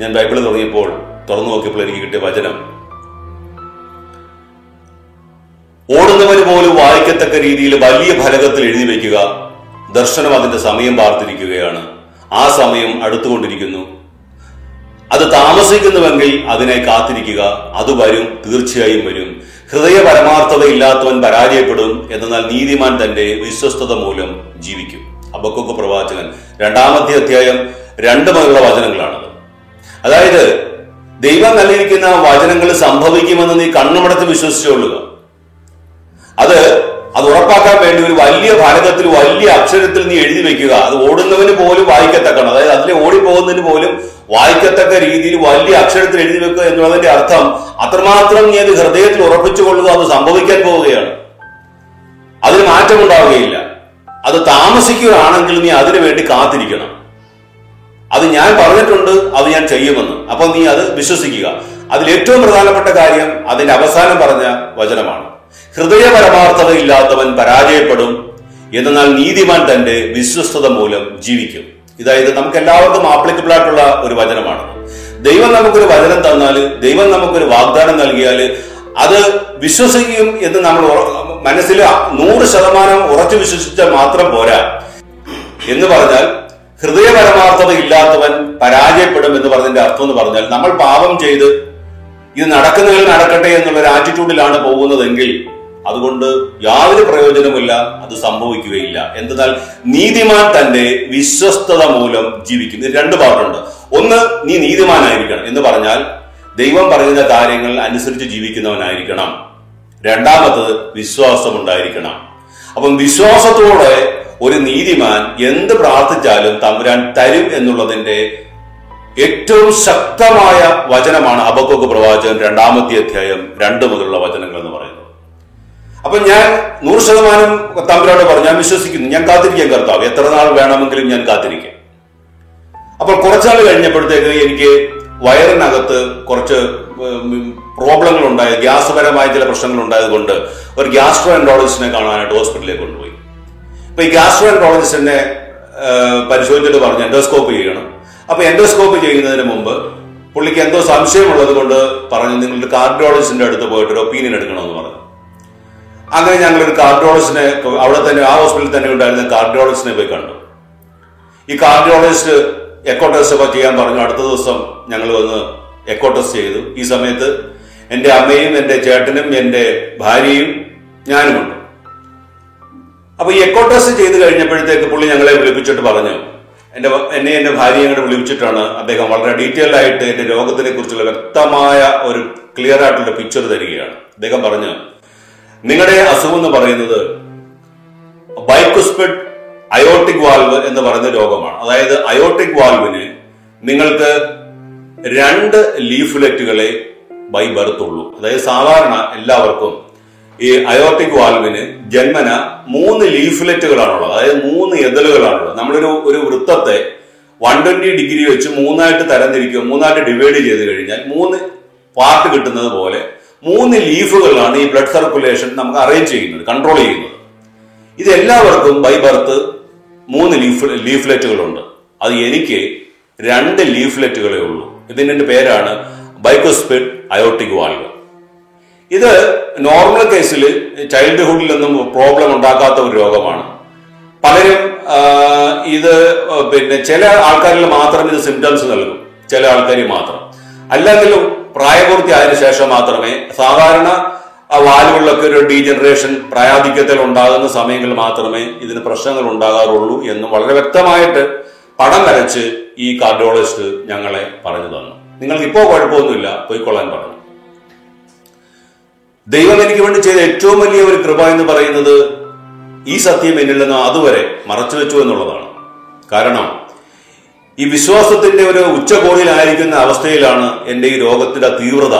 ഞാൻ ബൈബിൾ തുടങ്ങിയപ്പോൾ തുറന്നു നോക്കിയപ്പോൾ എനിക്ക് കിട്ടിയ വചനം ഓടുന്നവന് പോലും വായിക്കത്തക്ക രീതിയിൽ വലിയ ഫലകത്തിൽ എഴുതി വയ്ക്കുക ദർശനം അതിന്റെ സമയം പാർത്തിരിക്കുകയാണ്. ആ സമയം അടുത്തുകൊണ്ടിരിക്കുന്നു. അത് താമസിക്കുന്നുവെങ്കിൽ അതിനെ കാത്തിരിക്കുക അത് വരും തീർച്ചയായും വരും. ഹൃദയ പരമാർത്ഥത ഇല്ലാത്തവൻ പരാജയപ്പെടും എന്നാൽ നീതിമാൻ തന്റെ വിശ്വസ്തത മൂലം ജീവിക്കും. അബക്കൊക്കെ പ്രവാചകൻ രണ്ടാമത്തെ അധ്യായം രണ്ട് മുതലുള്ള വചനങ്ങളാണത്. അതായത് ദൈവം നൽകിയിരിക്കുന്ന വചനങ്ങൾ സംഭവിക്കുമെന്ന് നീ കണ്ണുമടച്ച് വിശ്വസിച്ചുകൊള്ളുക. അത് അത് ഉറപ്പാക്കാൻ വേണ്ടി ഒരു വലിയ ഭാരതത്തിൽ വലിയ അക്ഷരത്തിൽ നീ എഴുതി വെക്കുക. അത് ഓടുന്നവന് പോലും വായിക്കത്തക്കണം അതായത് അതിലെ ഓടിപ്പോകുന്നതിന് പോലും വായിക്കത്തക്ക രീതിയിൽ വലിയ അക്ഷരത്തിൽ എഴുതി വെക്കുക എന്നുള്ളതിന്റെ അർത്ഥം അത്രമാത്രം നീ അത് ഹൃദയത്തിൽ ഉറപ്പിച്ചു കൊള്ളുക അത് സംഭവിക്കാൻ പോവുകയാണ്. അതിന് മാറ്റമുണ്ടാവുകയില്ല. അത് താമസിക്കുകയാണെങ്കിൽ നീ അതിനു വേണ്ടി കാത്തിരിക്കണം. അത് ഞാൻ പറഞ്ഞിട്ടുണ്ട് അത് ഞാൻ ചെയ്യുമെന്ന്. അപ്പൊ നീ അത് വിശ്വസിക്കുക. അതിൽ ഏറ്റവും പ്രധാനപ്പെട്ട കാര്യം അതിന്റെ അവസാനം പറഞ്ഞ വചനമാണ്. ഹൃദയ പരമാർത്ഥത ഇല്ലാത്തവൻ പരാജയപ്പെടും എന്നാൽ നീതിമാൻ തന്റെ വിശ്വസ്തത മൂലം ജീവിക്കും. ഇതായത് നമുക്ക് എല്ലാവർക്കും ആപ്ലിക്കബിൾ ആയിട്ടുള്ള ഒരു വചനമാണ്. ദൈവം നമുക്കൊരു വചനം തന്നാൽ ദൈവം നമുക്കൊരു വാഗ്ദാനം നൽകിയാൽ അത് വിശ്വസിക്കും എന്ന് നമ്മൾ മനസ്സിൽ നൂറ് ശതമാനം ഉറച്ചു വിശ്വസിച്ചാൽ മാത്രം പോരാ. എന്ന് പറഞ്ഞാൽ ഹൃദയപരമാർത്ഥത ഇല്ലാത്തവൻ പരാജയപ്പെടും എന്ന് പറഞ്ഞതിന്റെ അർത്ഥം എന്ന് പറഞ്ഞാൽ നമ്മൾ പാപം ചെയ്ത് ഇത് നടക്കുന്നതിൽ നടക്കട്ടെ എന്നുള്ള ഒരു ആറ്റിറ്റ്യൂഡിലാണ് പോകുന്നതെങ്കിൽ അതുകൊണ്ട് യാതൊരു പ്രയോജനമില്ല അത് സംഭവിക്കുകയില്ല. എന്തെന്നാൽ നീതിമാൻ തന്റെ വിശ്വസ്തത മൂലം ജീവിക്കും. ഇത് രണ്ട് പാട്ടുണ്ട് ഒന്ന് നീ നീതിമാനായിരിക്കണം എന്ന് പറഞ്ഞാൽ ദൈവം പറയുന്ന കാര്യങ്ങൾ അനുസരിച്ച് ജീവിക്കുന്നവനായിരിക്കണം. രണ്ടാമത്തത് വിശ്വാസം ഉണ്ടായിരിക്കണം അപ്പം വിശ്വാസത്തോടെ ഒരു നീതിമാൻ എന്ത് പ്രാർത്ഥിച്ചാലും തമ്പുരാൻ തരും എന്നുള്ളതിന്റെ ഏറ്റവും ശക്തമായ വചനമാണ് അബക്കൊക്കെ പ്രവാചകൻ രണ്ടാമത്തെ അധ്യായം രണ്ട് മുതലുള്ള വചനങ്ങൾ എന്ന് പറയുന്നത്. അപ്പൊ ഞാൻ നൂറ് ശതമാനം തമ്പുരാനോട് പറഞ്ഞു ഞാൻ വിശ്വസിക്കുന്നു ഞാൻ കാത്തിരിക്കാൻ കർത്താവ് എത്ര നാൾ വേണമെങ്കിലും ഞാൻ കാത്തിരിക്കാം. അപ്പോൾ കുറച്ചാൾ കഴിഞ്ഞപ്പോഴത്തേക്ക് എനിക്ക് വയറിനകത്ത് കുറച്ച് പ്രോബ്ലങ്ങൾ ഉണ്ടായ ഗ്യാസ് പരമായ ചില പ്രശ്നങ്ങൾ ഉണ്ടായതുകൊണ്ട് ഒരു ഗ്യാസ്ട്രോ എൻട്രോളജിസ്റ്റിനെ കാണാനായിട്ട് ഹോസ്പിറ്റലിലേക്ക് കൊണ്ടുപോയി. അപ്പൊ ഈ ഗ്യാസ്ട്രോ എൻട്രോളജിസ്റ്റിനെ പരിശോധിച്ചിട്ട് പറഞ്ഞു എൻഡോസ്കോപ്പ് ചെയ്യണം. അപ്പൊ എൻഡോസ്കോപ്പ് ചെയ്യുന്നതിന് മുമ്പ് പുള്ളിക്ക് എന്തോ സംശയമുള്ളത് കൊണ്ട് പറഞ്ഞു നിങ്ങളുടെ കാർഡിയോളജിസ്റ്റിന്റെ അടുത്ത് പോയിട്ട് ഒരു ഒപ്പീനിയൻ എടുക്കണമെന്ന് പറഞ്ഞു. അങ്ങനെ ഞങ്ങളൊരു കാർഡിയോളജിസ്റ്റിനെ അവിടെ തന്നെ ആ ഹോസ്പിറ്റലിൽ തന്നെ ഉണ്ടായിരുന്ന കാർഡിയോളജിസ്റ്റിനെ പോയി കണ്ടു. ഈ കാർഡിയോളജിസ്റ്റ് എക്കോ ടെസ്റ്റ് ഒക്കെ ചെയ്യാൻ പറഞ്ഞു അടുത്ത ദിവസം ഞങ്ങൾ വന്ന് എക്കോ ടെസ്റ്റ് ചെയ്തു. ഈ സമയത്ത് എന്റെ അമ്മയും എന്റെ ചേട്ടനും എന്റെ ഭാര്യയും ഞാനുമുണ്ട്. അപ്പോൾ ഈ എക്കോ ടെസ്റ്റ് ചെയ്ത് കഴിഞ്ഞപ്പോഴത്തേക്ക് പുള്ളി ഞങ്ങളെ വിളിപ്പിച്ചിട്ട് പറഞ്ഞു എന്റെ എന്നെ എന്റെ ഭാര്യയെ കൂടെ വിളിപ്പിച്ചിട്ടാണ് അദ്ദേഹം വളരെ ഡീറ്റെയിൽഡ് ആയിട്ട് എന്റെ രോഗത്തിനെ കുറിച്ചുള്ള വ്യക്തമായ ഒരു ക്ലിയർ ആയിട്ടുള്ള പിക്ചർ തരികയാണ്. അദ്ദേഹം പറഞ്ഞു നിങ്ങളുടെ അസുഖം എന്ന് പറയുന്നത് ബൈക്കുസ്പിഡ് അയോട്ടിക് വാൽവ് എന്ന് പറയുന്ന രോഗമാണ്. അതായത് അയോട്ടിക് വാൽവിന് നിങ്ങൾക്ക് രണ്ട് ലീഫ്ലെറ്റുകളെ ബൈ ബർത്ത് ഉള്ളൂ അതായത് സാധാരണ എല്ലാവർക്കും ഈ അയോട്ടിക് വാൽവിന് ജന്മന മൂന്ന് ലീഫ്ലെറ്റുകളാണുള്ളത്. അതായത് മൂന്ന് എതലുകളാണുള്ളത്. നമ്മളൊരു ഒരു വൃത്തത്തെ വൺ ട്വന്റി ഡിഗ്രി വെച്ച് മൂന്നായിട്ട് തരംതിരിക്കുക മൂന്നായിട്ട് ഡിവൈഡ് ചെയ്ത് കഴിഞ്ഞാൽ മൂന്ന് പാർട്ട് കിട്ടുന്നത് പോലെ മൂന്ന് ലീഫുകളാണ് ഈ ബ്ലഡ് സർക്കുലേഷൻ നമുക്ക് അറേഞ്ച് ചെയ്യുന്നത് കൺട്രോൾ ചെയ്യുന്നത്. ഇത് എല്ലാവർക്കും ബൈ ബർത്ത് മൂന്ന് ലീഫ് ലീഫ്ലെറ്റുകളുണ്ട്. അത് എനിക്ക് രണ്ട് ലീഫ്ലെറ്റുകളേ ഉള്ളൂ. ഇതിന്റെ പേരാണ് ബൈക്കോസ്പിഡ് അയോട്ടിക് വാൽവ്. ഇത് നോർമൽ കേസിൽ ചൈൽഡ്ഹുഡിലൊന്നും പ്രോബ്ലം ഉണ്ടാക്കാത്ത ഒരു രോഗമാണ്. പലരും ഇത് പിന്നെ ചില ആൾക്കാരിൽ മാത്രം ഇത് സിംറ്റംസ് നൽകും. ചില ആൾക്കാർ മാത്രം. അല്ലെങ്കിലും പ്രായപൂർത്തി ആയതിനു ശേഷം മാത്രമേ സാധാരണ വാലുകളിലൊക്കെ ഒരു ഡീജനറേഷൻ പ്രായാധിക്യത്തിൽ ഉണ്ടാകുന്ന സമയങ്ങളിൽ മാത്രമേ ഇതിന് പ്രശ്നങ്ങൾ ഉണ്ടാകാറുള്ളൂ എന്ന് വളരെ വ്യക്തമായിട്ട് പടം വരച്ച് ഈ കാർഡിയോളജിസ്റ്റ് ഞങ്ങളെ പറഞ്ഞു തന്നു. നിങ്ങൾക്ക് ഇപ്പോൾ കുഴപ്പമൊന്നുമില്ല പോയിക്കൊള്ളാൻ പറഞ്ഞു. ദൈവം എനിക്ക് വേണ്ടി ചെയ്ത ഏറ്റവും വലിയ ഒരു കൃപ എന്ന് പറയുന്നത് ഈ സത്യം എന്നിൽ നിന്ന് അതുവരെ മറച്ചു വെച്ചു എന്നുള്ളതാണ്. കാരണം ഈ വിശ്വാസത്തിന്റെ ഒരു ഉച്ചകോടിയിലായിരിക്കുന്ന അവസ്ഥയിലാണ് എന്റെ ഈ രോഗത്തിന്റെ തീവ്രത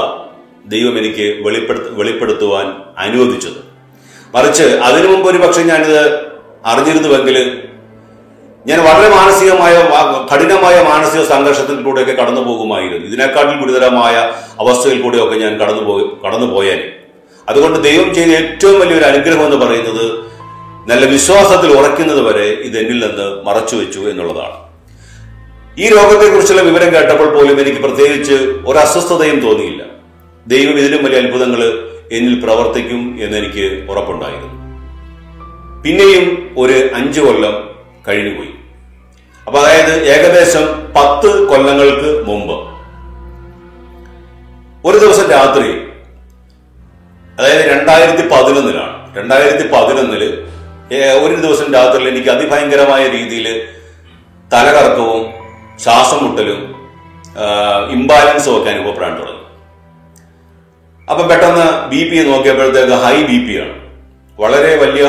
ദൈവം എനിക്ക് വെളിപ്പെടുത്ത വെളിപ്പെടുത്തുവാൻ അനുവദിച്ചത്. മറിച്ച് അതിനു മുമ്പ് ഒരു പക്ഷെ ഞാനിത് അറിഞ്ഞിരുന്നുവെങ്കിൽ ഞാൻ വളരെ മാനസികമായ കഠിനമായ മാനസിക സംഘർഷത്തിലൂടെയൊക്കെ കടന്നു പോകുമായിരുന്നു ഇതിനേക്കാട്ടിൽ ഗുരുതരമായ അവസ്ഥയിൽ കൂടെയൊക്കെ ഞാൻ കടന്നു പോയി കടന്നു പോയാൽ അതുകൊണ്ട് ദൈവം ചെയ്ത ഏറ്റവും വലിയൊരു അനുഗ്രഹം എന്ന് പറയുന്നത് നല്ല വിശ്വാസത്തിൽ ഉറയ്ക്കുന്നത് വരെ ഇത് എന്നിൽ നിന്ന് മറച്ചു വെച്ചു എന്നുള്ളതാണ്. ഈ രോഗത്തെക്കുറിച്ചുള്ള വിവരം കേട്ടപ്പോൾ പോലും എനിക്ക് പ്രത്യേകിച്ച് ഒരു അസ്വസ്ഥതയും തോന്നിയില്ല. ദൈവം ഇതിലും വലിയ അത്ഭുതങ്ങൾ എന്നിൽ പ്രവർത്തിക്കും എന്നെനിക്ക് ഉറപ്പുണ്ടായിരുന്നു. പിന്നെയും ഒരു അഞ്ചു കൊല്ലം കഴിഞ്ഞുപോയി. അപ്പൊ അതായത് ഏകദേശം പത്ത് കൊല്ലങ്ങൾക്ക് മുമ്പ്. ഒരു ദിവസം രാത്രി അതായത് രണ്ടായിരത്തി പതിനൊന്നിലാണ് രണ്ടായിരത്തി പതിനൊന്നിൽ ഒരു ദിവസം രാത്രിയിൽ എനിക്ക് അതിഭയങ്കരമായ രീതിയിൽ തലകറക്കവും ശ്വാസം മുട്ടലും ഇംബാലൻസും ഒക്കെ അനുഭവപ്പെടാൻ തുടങ്ങി. അപ്പം പെട്ടെന്ന് ബി പി നോക്കിയപ്പോഴത്തേക്ക് ഹൈ ബി പി ആണ്. വളരെ വലിയ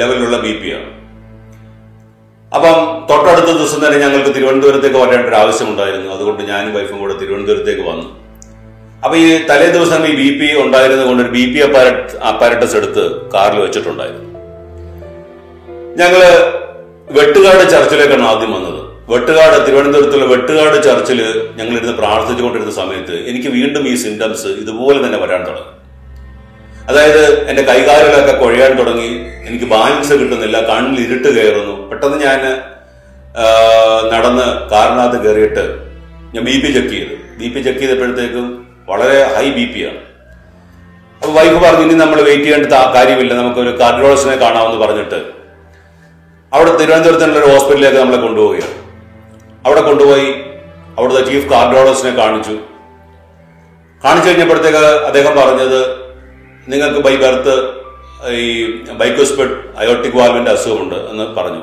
ലെവലിലുള്ള ബി പി ആണ്. അപ്പം തൊട്ടടുത്ത ദിവസം തന്നെ ഞങ്ങൾക്ക് തിരുവനന്തപുരത്തേക്ക് വരേണ്ട ഒരു ആവശ്യമുണ്ടായിരുന്നു അതുകൊണ്ട് ഞാനും വൈഫും കൂടെ തിരുവനന്തപുരത്തേക്ക് വന്നു. അപ്പൊ ഈ തലേ ദിവസം ഈ ബി പി ഉണ്ടായിരുന്നത് കൊണ്ട് ഒരു ബി പി അപ്പാരറ്റസ് എടുത്ത് കാറിൽ വെച്ചിട്ടുണ്ടായിരുന്നു. ഞങ്ങൾ വെട്ടുകാട് ചർച്ചിലേക്കാണ് ആദ്യം വന്നത്. വെട്ടുകാട് തിരുവനന്തപുരത്തുള്ള വെട്ടുകാട് ചർച്ചിൽ ഞങ്ങൾ ഇരുന്ന് പ്രാർത്ഥിച്ചുകൊണ്ടിരുന്ന സമയത്ത് എനിക്ക് വീണ്ടും ഈ സിംറ്റംസ് ഇതുപോലെ തന്നെ വരാൻ തുടങ്ങി. അതായത് എന്റെ കൈകാലുകളൊക്കെ കൊഴയാൻ തുടങ്ങി. എനിക്ക് ബാലൻസ് കിട്ടുന്നില്ല. കണ്ണിൽ ഇരുട്ട് കയറുന്നു. പെട്ടെന്ന് ഞാൻ നടന്ന് കാറിനകത്ത് കയറിയിട്ട് ഞാൻ ബി പി ചെക്ക് ചെയ്തു. ബി പി ചെക്ക് ചെയ്തപ്പോഴത്തേക്കും വളരെ ഹൈ ബി പി ആണ്. അപ്പൊ വൈഫ് പറഞ്ഞു ഇനി നമ്മൾ വെയിറ്റ് ചെയ്യേണ്ട കാര്യമില്ല. നമുക്ക് ഒരു കാർഡിയോളജിസ്റ്റിനെ കാണാമെന്ന് പറഞ്ഞിട്ട് അവിടെ തിരുവനന്തപുരത്തുള്ള ഒരു ഹോസ്പിറ്റലിലേക്ക് നമ്മളെ കൊണ്ടുപോവുകയാണ്. അവിടെ കൊണ്ടുപോയി അവിടുത്തെ ചീഫ് കാർഡിയോളജിസ്റ്റിനെ കാണിച്ചു. കാണിച്ചു കഴിഞ്ഞപ്പോഴത്തേക്ക് അദ്ദേഹം പറഞ്ഞത് നിങ്ങൾക്ക് ബൈ ബർത്ത് ഈ ബൈക്കോസ്പെഡ് അയോട്ടിക് വാൽവിന്റെ അസുഖമുണ്ട് എന്ന് പറഞ്ഞു.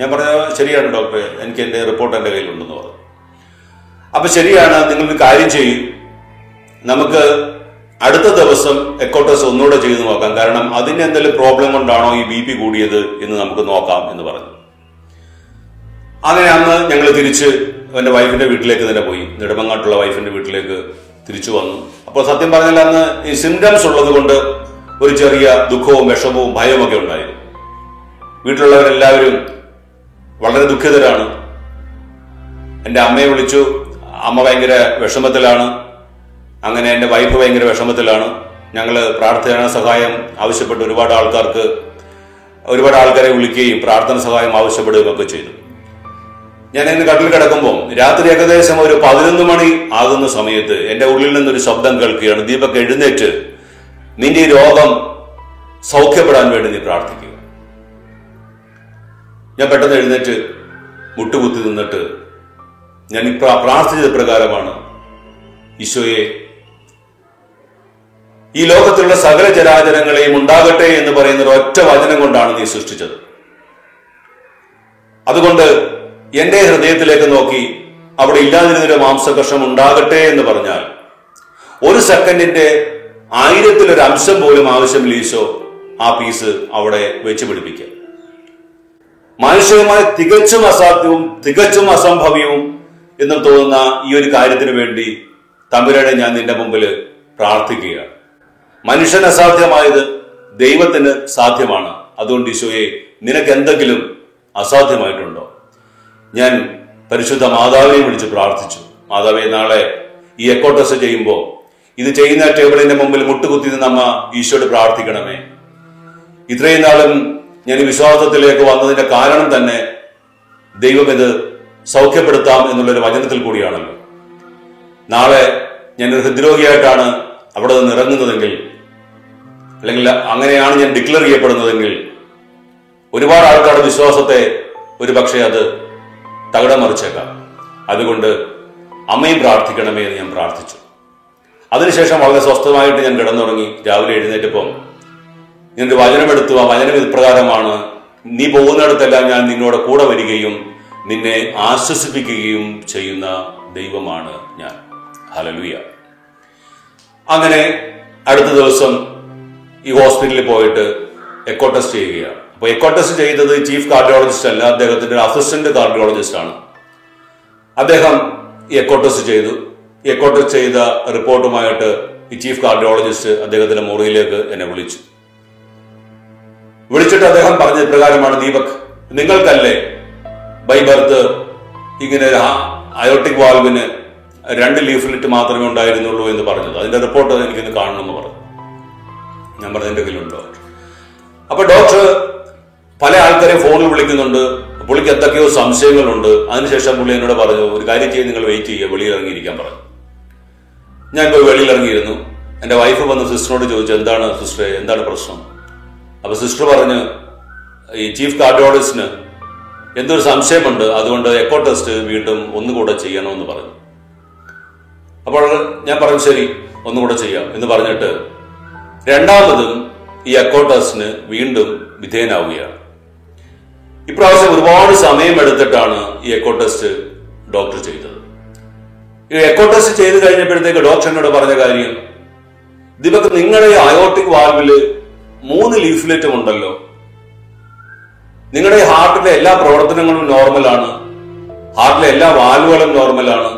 ഞാൻ പറഞ്ഞ ശരിയാണ് ഡോക്ടറെ എനിക്ക് എന്റെ റിപ്പോർട്ട് എന്റെ കയ്യിലുണ്ടെന്ന് പറഞ്ഞു. അപ്പം ശരിയാണ് നിങ്ങൾ കാര്യം ചെയ്യും. നമുക്ക് അടുത്ത ദിവസം എക്കോട്ടസ് ഒന്നുകൂടെ ചെയ്ത് നോക്കാം. കാരണം അതിന് എന്തെങ്കിലും പ്രോബ്ലം കൊണ്ടാണോ ഈ ബി പി കൂടിയത് എന്ന് നമുക്ക് നോക്കാം എന്ന് പറഞ്ഞു. അങ്ങനെ അന്ന് ഞങ്ങൾ തിരിച്ച് എന്റെ വൈഫിന്റെ വീട്ടിലേക്ക് തന്നെ പോയി. നെടുമങ്ങാട്ടുള്ള വൈഫിന്റെ വീട്ടിലേക്ക് തിരിച്ചു വന്നു. അപ്പോൾ സത്യം പറഞ്ഞാൽ അന്ന് ഈ സിംറ്റംസ് ഉള്ളത് കൊണ്ട് ഒരു ചെറിയ ദുഃഖവും വിഷമവും ഭയവും ഉണ്ടായിരുന്നു. വീട്ടിലുള്ളവരെല്ലാവരും വളരെ ദുഃഖിതരാണ്. എന്റെ അമ്മയെ വിളിച്ചു അമ്മ ഭയങ്കര വിഷമത്തിലാണ്. അങ്ങനെ എന്റെ വൈഫ് ഭയങ്കര വിഷമത്തിലാണ്. ഞങ്ങൾ പ്രാർത്ഥന സഹായം ആവശ്യപ്പെട്ട് ഒരുപാട് ആൾക്കാർക്ക് ഒരുപാട് ആൾക്കാരെ വിളിക്കുകയും പ്രാർത്ഥന സഹായം ആവശ്യപ്പെടുകയും ഒക്കെ ചെയ്തു. ഞാൻ ഇന്ന് കട്ടിൽ കിടക്കുമ്പോൾ രാത്രി ഏകദേശം ഒരു പതിനൊന്ന് മണി ആകുന്ന സമയത്ത് എന്റെ ഉള്ളിൽ നിന്നൊരു ശബ്ദം കേൾക്കുകയാണ്. ദീപക് എഴുന്നേറ്റ് നിന്റെ ഈ രോഗം സൗഖ്യപ്പെടാൻ വേണ്ടി നീ പ്രാർത്ഥിക്കുക. ഞാൻ പെട്ടെന്ന് എഴുന്നേറ്റ് മുട്ടുകുത്തി നിന്നിട്ട് ഞാൻ പ്രാർത്ഥിച്ചത് പ്രകാരമാണ് ഈശോയെ ഈ ലോകത്തിലുള്ള സകല ചരാചരങ്ങളെയും ഉണ്ടാകട്ടെ എന്ന് പറയുന്ന ഒറ്റ വചനം കൊണ്ടാണ് നീ സൃഷ്ടിച്ചത്. അതുകൊണ്ട് എന്റെ ഹൃദയത്തിലേക്ക് നോക്കി അവിടെ ഇല്ലാതിരുന്നൊരു മാംസകർഷം ഉണ്ടാകട്ടെ എന്ന് പറഞ്ഞാൽ ഒരു സെക്കൻഡിന്റെ ആയിരത്തിലൊരു അംശം പോലും ആവശ്യം ലീശോ ആ പീസ് അവിടെ വെച്ച് പിടിപ്പിക്കുക. മാനുഷികമായി തികച്ചും അസാധ്യവും തികച്ചും അസംഭവ്യവും എന്നും തോന്നുന്ന ഈ ഒരു കാര്യത്തിന് വേണ്ടി തമ്പുരാനെ ഞാൻ നിന്റെ മുമ്പിൽ പ്രാർത്ഥിക്കുകയാണ്. മനുഷ്യൻ അസാധ്യമായത് ദൈവത്തിന് സാധ്യമാണ്. അതുകൊണ്ട് ഈശോയെ നിനക്ക് എന്തെങ്കിലും അസാധ്യമായിട്ടുണ്ടോ? ഞാൻ പരിശുദ്ധ മാതാവിനെ വിളിച്ച് പ്രാർത്ഥിച്ചു. മാതാവെ നാളെ ഈ എക്കോ ടെസ്റ്റ് ചെയ്യുമ്പോൾ ഇത് ചെയ്യുന്ന ടേബിളിന്റെ മുമ്പിൽ മുട്ടുകുത്തി നിന്ന് ഈശോയോട് പ്രാർത്ഥിക്കണമേ. ഇത്രയും നാളും ഞാൻ വിശ്വാസത്തിലേക്ക് വന്നതിന്റെ കാരണം തന്നെ ദൈവം ഇത് സൗഖ്യപ്പെടുത്താം എന്നുള്ളൊരു വചനത്തിൽ കൂടിയാണല്ലോ. നാളെ ഞാൻ ഒരു ഹൃദ്രോഗിയായിട്ടാണ് അവിടെ നിന്ന് ഇറങ്ങുന്നതെങ്കിൽ അല്ലെങ്കിൽ അങ്ങനെയാണ് ഞാൻ ഡിക്ലെയർ ചെയ്യപ്പെടുന്നതെങ്കിൽ ഒരുപാട് ആൾക്കാരുടെ വിശ്വാസത്തെ ഒരു പക്ഷേ അത് തകിടം മറിച്ചേക്കാം. അതുകൊണ്ട് അമ്മയും പ്രാർത്ഥിക്കണമേ എന്ന് ഞാൻ പ്രാർത്ഥിച്ചു. അതിനുശേഷം വളരെ സ്വസ്ഥമായിട്ട് ഞാൻ കിടന്നുറങ്ങി. രാവിലെ എഴുന്നേറ്റപ്പം ഒരു വചനമെടുത്തു. ആ വചനം ഇപ്രകാരമാണ്. നീ പോകുന്നിടത്തെല്ലാം ഞാൻ നിന്നോട് കൂടെ വരികയും നിന്നെ ആശ്വസിപ്പിക്കുകയും ചെയ്യുന്ന ദൈവമാണ് ഞാൻ. ഹലലുയ അങ്ങനെ അടുത്ത ദിവസം ഈ ഹോസ്പിറ്റലിൽ പോയിട്ട് എക്കോ ടെസ്റ്റ് ചെയ്യുകയാണ്. അപ്പൊ എക്കോ ടെസ്റ്റ് ചെയ്തത് ചീഫ് കാർഡിയോളജിസ്റ്റ് അല്ല അദ്ദേഹത്തിന്റെ അസിസ്റ്റന്റ് കാർഡിയോളജിസ്റ്റ് ആണ് അദ്ദേഹം എക്കോ ടെസ്റ്റ് ചെയ്തു. എക്കോ ടെസ്റ്റ് ചെയ്ത റിപ്പോർട്ടുമായിട്ട് ഈ ചീഫ് കാർഡിയോളജിസ്റ്റ് അദ്ദേഹത്തിന്റെ മുറിയിലേക്ക് എന്നെ വിളിച്ചു. വിളിച്ചിട്ട് അദ്ദേഹം പറഞ്ഞ പ്രകാരമാണ് ദീപക് നിങ്ങൾക്കല്ലേ ബൈ ബർത്ത് ഇങ്ങനെ അയോട്ടിക് വാൽവിന് രണ്ട് ലീഫ്ലെറ്റ് മാത്രമേ ഉണ്ടായിരുന്നുള്ളൂ എന്ന് പറഞ്ഞത്? അതിന്റെ റിപ്പോർട്ട് എനിക്കൊന്ന് കാണണമെന്ന് പറഞ്ഞു. ഞാൻ പറഞ്ഞു എന്റെ കയ്യിലുണ്ടോ? അപ്പൊ ഡോക്ടർ പല ആൾക്കാരെ ഫോണിൽ വിളിക്കുന്നുണ്ട്. പുള്ളിക്ക് എന്തൊക്കെയോ സംശയങ്ങളുണ്ട്. അതിനുശേഷം പുള്ളി എന്നോട് പറഞ്ഞു ഒരു കാര്യം ചെയ്ത് നിങ്ങൾ വെയിറ്റ് ചെയ്യുക. വെളിയിൽ ഇറങ്ങിയിരിക്കാൻ പറഞ്ഞു. ഞാൻ ഇപ്പോൾ വെളിയിൽ ഇറങ്ങിയിരുന്നു. എന്റെ വൈഫ് വന്ന് സിസ്റ്ററിനോട് ചോദിച്ചു എന്താണ് സിസ്റ്ററെ എന്താണ് പ്രശ്നം? അപ്പൊ സിസ്റ്റർ പറഞ്ഞ് ഈ ചീഫ് കാർഡിയോളജിസ്റ്റിന് എന്തൊരു സംശയമുണ്ട്. അതുകൊണ്ട് എക്കോ ടെസ്റ്റ് വീണ്ടും ഒന്നുകൂടെ ചെയ്യണമെന്ന് പറഞ്ഞു. അപ്പോൾ ഞാൻ പറഞ്ഞു ശരി ഒന്നുകൂടെ ചെയ്യാം. എന്ന് പറഞ്ഞിട്ട് രണ്ടാമതും ഈ എക്കോ ടെസ്റ്റിന് വീണ്ടും വിധേയനാവുകയാണ്. ഇപ്രാവശ്യം ഒരുപാട് സമയം എടുത്തിട്ടാണ് ഈ എക്കോ ടെസ്റ്റ് ഡോക്ടർ ചെയ്തത്. ഈ എക്കോ ടെസ്റ്റ് ചെയ്ത് കഴിഞ്ഞപ്പോഴത്തേക്ക് ഡോക്ടർ എന്നോട് പറഞ്ഞ കാര്യം ദീപക് നിങ്ങളുടെ അയോട്ടിക് വാൽവിൽ മൂന്ന് ലീഫ്ലെറ്റും ഉണ്ടല്ലോ. നിങ്ങളുടെ ഹാർട്ടിലെ എല്ലാ പ്രവർത്തനങ്ങളും നോർമലാണ് ഹാർട്ടിലെ എല്ലാ വാൽവുകളും നോർമലാണ്